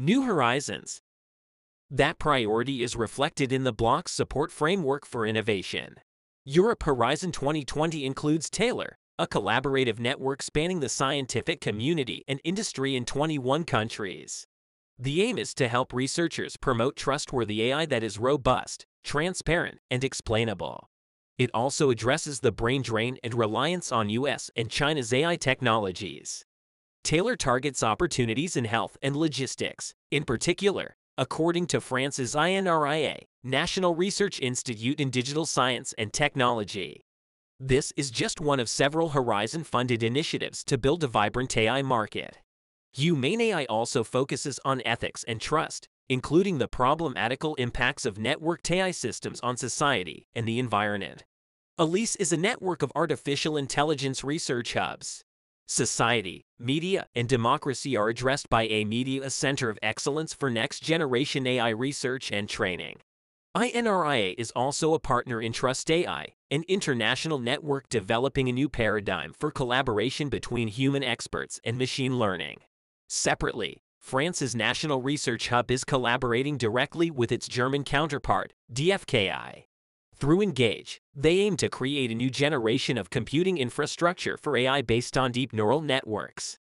New Horizons. That priority is reflected in the bloc's support framework for innovation. Europe Horizon 2020 includes TAILOR, a collaborative network spanning the scientific community and industry in 21 countries. The aim is to help researchers promote trustworthy AI that is robust, transparent, and explainable. It also addresses the brain drain and reliance on US and China's AI technologies. TAILOR targets opportunities in health and logistics. In particular, according to France's INRIA, National Research Institute in Digital Science and Technology. This is just one of several Horizon-funded initiatives to build a vibrant AI market. Humane AI also focuses on ethics and trust, including the problematical impacts of networked AI systems on society and the environment. ELISE is a network of artificial intelligence research hubs. Society, media, and democracy are addressed by a Media Center of Excellence for Next Generation AI Research and Training. INRIA is also a partner in Trust AI, an international network developing a new paradigm for collaboration between human experts and machine learning. Separately, France's National Research Hub is collaborating directly with its German counterpart, DFKI. Through Engage, they aim to create a new generation of computing infrastructure for AI based on deep neural networks.